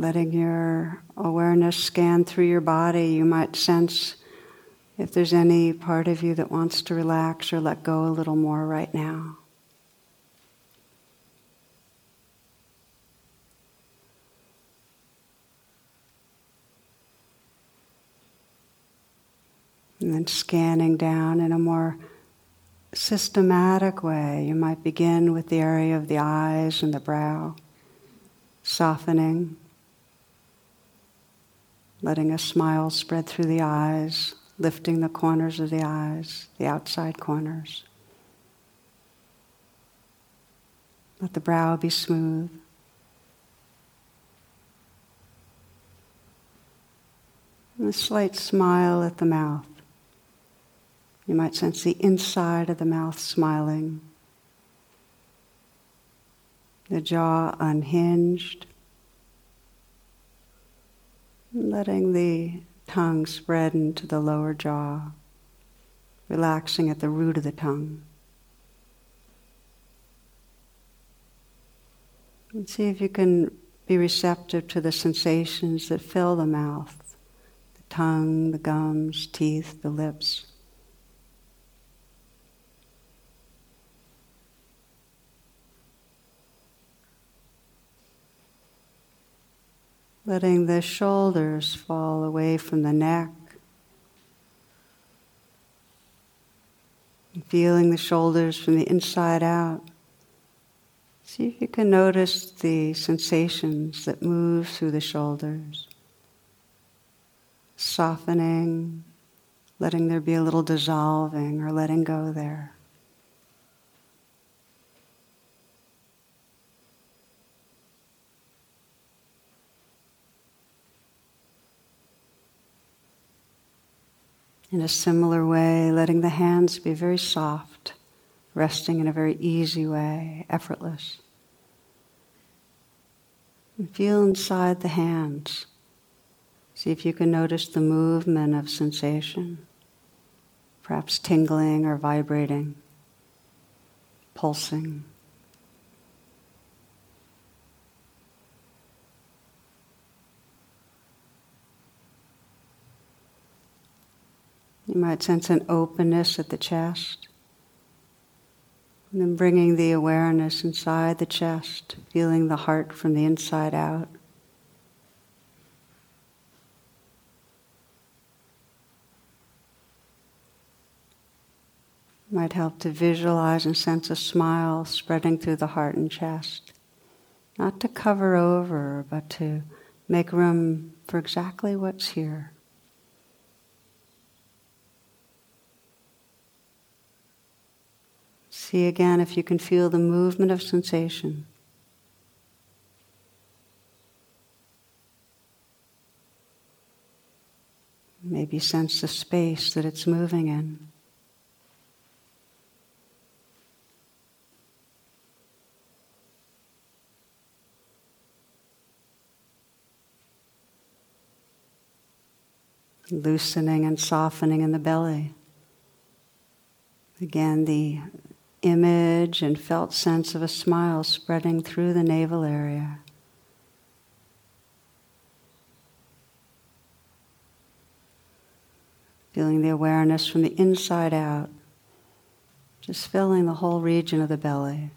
letting your awareness scan through your body, you might sense if there's any part of you that wants to relax or let go a little more right now. And then scanning down in a more systematic way. You might begin with the area of the eyes and the brow, softening letting a smile spread through the eyes, lifting the corners of the eyes, the outside corners. Let the brow be smooth. And a slight smile at the mouth. You might sense the inside of the mouth smiling, the jaw unhinged, Letting the tongue spread into the lower jaw, relaxing at the root of the tongue. And see if you can be receptive to the sensations that fill the mouth, the tongue, the gums, teeth, the lips. Letting the shoulders fall away from the neck. Feeling the shoulders from the inside out. See if you can notice the sensations that move through the shoulders. Softening, letting there be a little dissolving or letting go there. In a similar way, letting the hands be very soft, resting in a very easy way, effortless. And feel inside the hands. See if you can notice the movement of sensation, perhaps tingling or vibrating, pulsing. You might sense an openness at the chest. And then bringing the awareness inside the chest, feeling the heart from the inside out. Might help to visualize and sense a smile spreading through the heart and chest. Not to cover over, but to make room for exactly what's here. See again if you can feel the movement of sensation. Maybe sense the space that it's moving in. Loosening and softening in the belly. Again, the image and felt sense of a smile spreading through the navel area. Feeling the awareness from the inside out, just filling the whole region of the belly.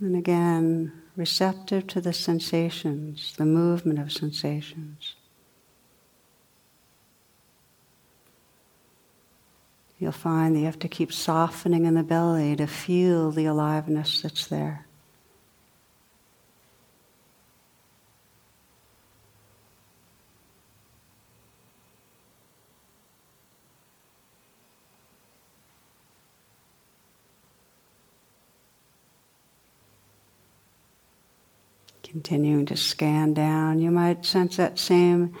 And again, receptive to the sensations, the movement of sensations. You'll find that you have to keep softening in the belly to feel the aliveness that's there. continuing to scan down, you might sense that same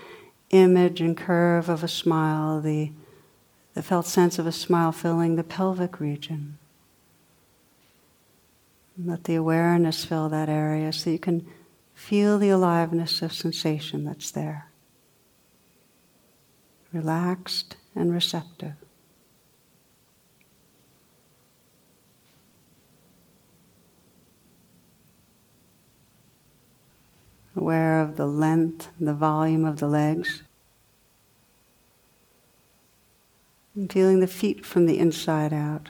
image and curve of a smile, the the felt sense of a smile filling the pelvic region. Let the awareness fill that area so you can feel the aliveness of sensation that's there. Relaxed and receptive. Aware of the length, the volume of the legs. And feeling the feet from the inside out.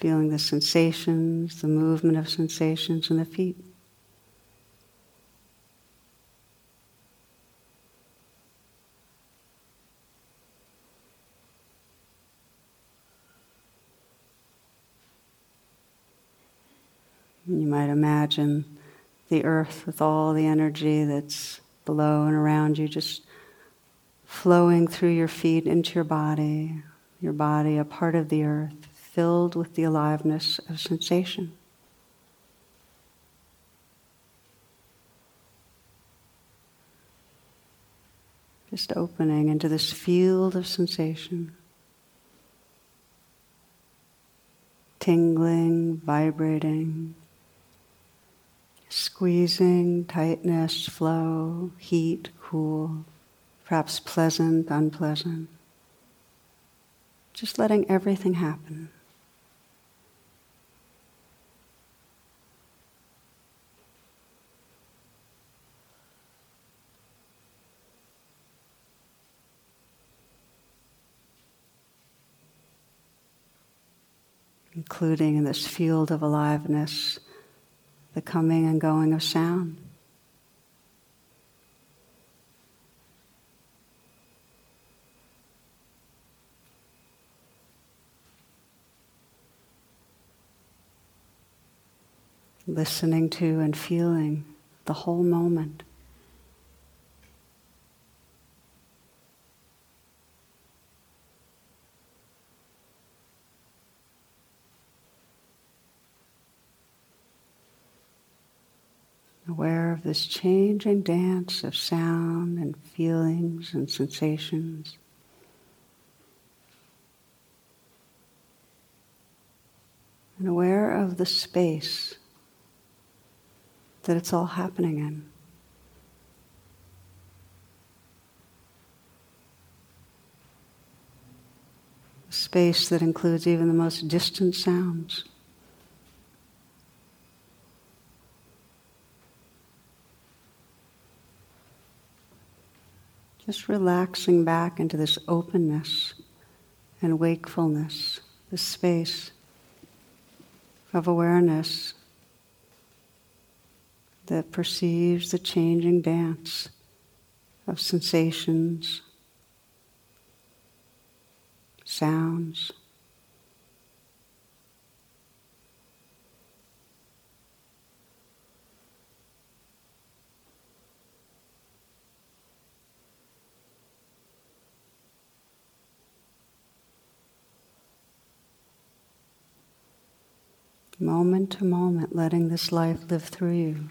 Feeling the sensations, the movement of sensations in the feet. You might imagine the earth with all the energy that's below and around you just flowing through your feet into your body, your body a part of the earth, filled with the aliveness of sensation. Just opening into this field of sensation. Tingling, vibrating, squeezing, tightness, flow, heat, cool, perhaps pleasant, unpleasant. Just letting everything happen. including in this field of aliveness the coming and going of sound. Listening to and feeling the whole moment. aware of this changing dance of sound and feelings and sensations. And aware of the space that it's all happening in. A space that includes even the most distant sounds. Just relaxing back into this openness and wakefulness, this space of awareness that perceives the changing dance of sensations, sounds. moment to moment, letting this life live through you.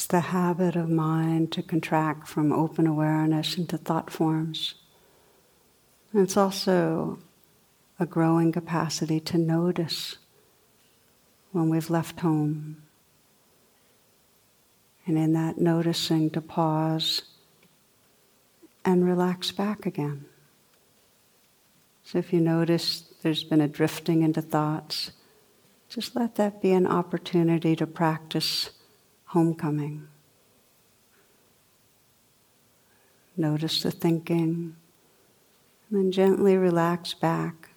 It's the habit of mind to contract from open awareness into thought forms. And it's also a growing capacity to notice when we've left home. And in that noticing, to pause and relax back again. So if you notice there's been a drifting into thoughts, just let that be an opportunity to practice homecoming. Notice the thinking, and then gently relax back,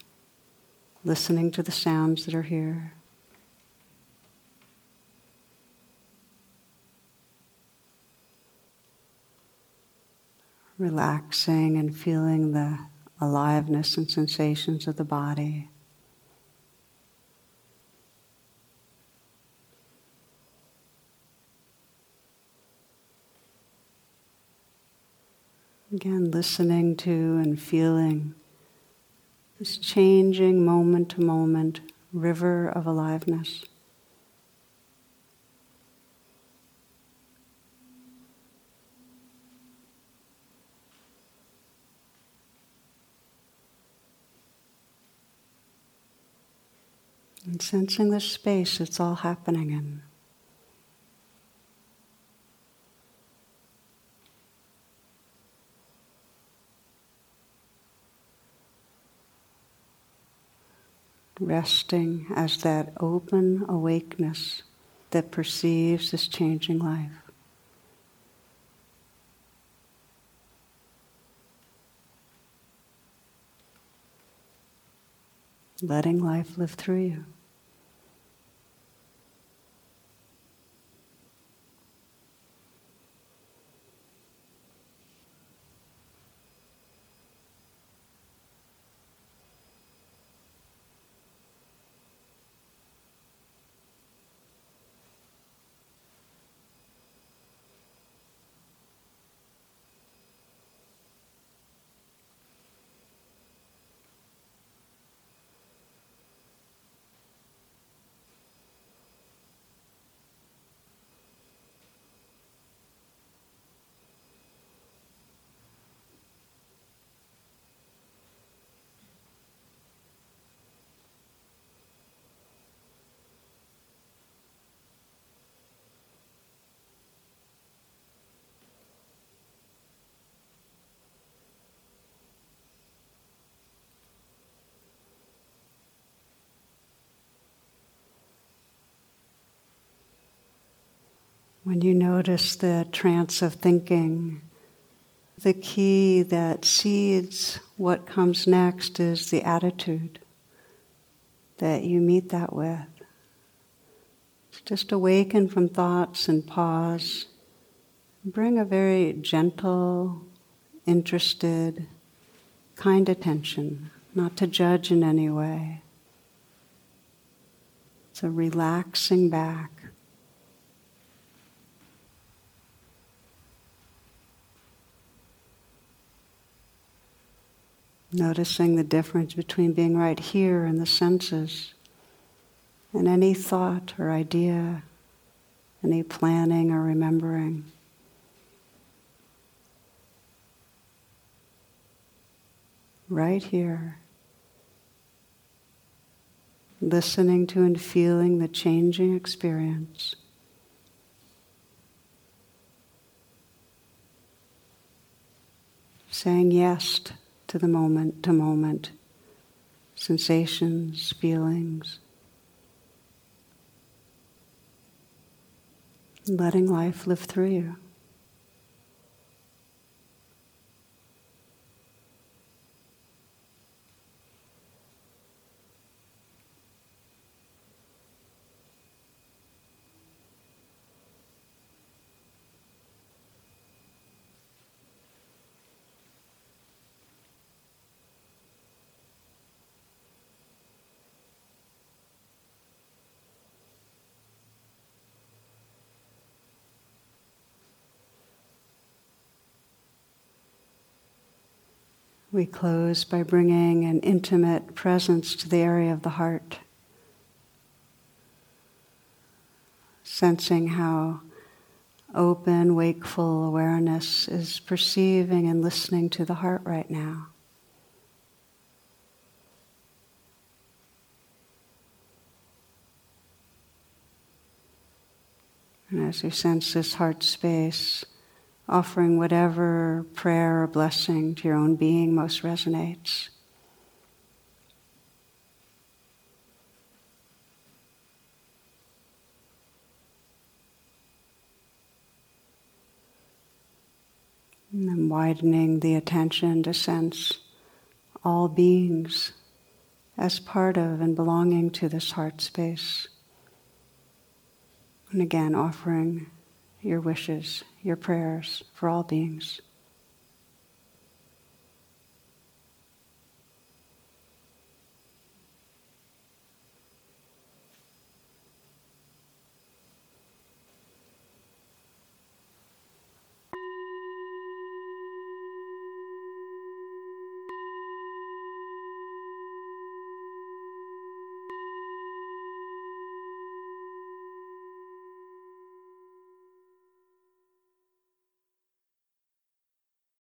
listening to the sounds that are here. Relaxing and feeling the aliveness and sensations of the body. Again, listening to and feeling this changing moment to moment river of aliveness. And sensing the space it's all happening in. Resting as that open awakeness that perceives this changing life. Letting life live through you. When you notice the trance of thinking, the key that seeds what comes next is the attitude that you meet that with. Just awaken from thoughts and pause. Bring a very gentle, interested, kind attention, not to judge in any way. It's a relaxing back. Noticing the difference between being right here in the senses and any thought or idea, any planning or remembering. Right here. Listening to and feeling the changing experience. Saying yes to the moment to moment sensations, feelings. Letting life live through you. We close by bringing an intimate presence to the area of the heart, sensing how open, wakeful awareness is perceiving and listening to the heart right now. And as you sense this heart space, offering whatever prayer or blessing to your own being most resonates. And then widening the attention to sense all beings as part of and belonging to this heart space. And again, offering your wishes, your prayers for all beings.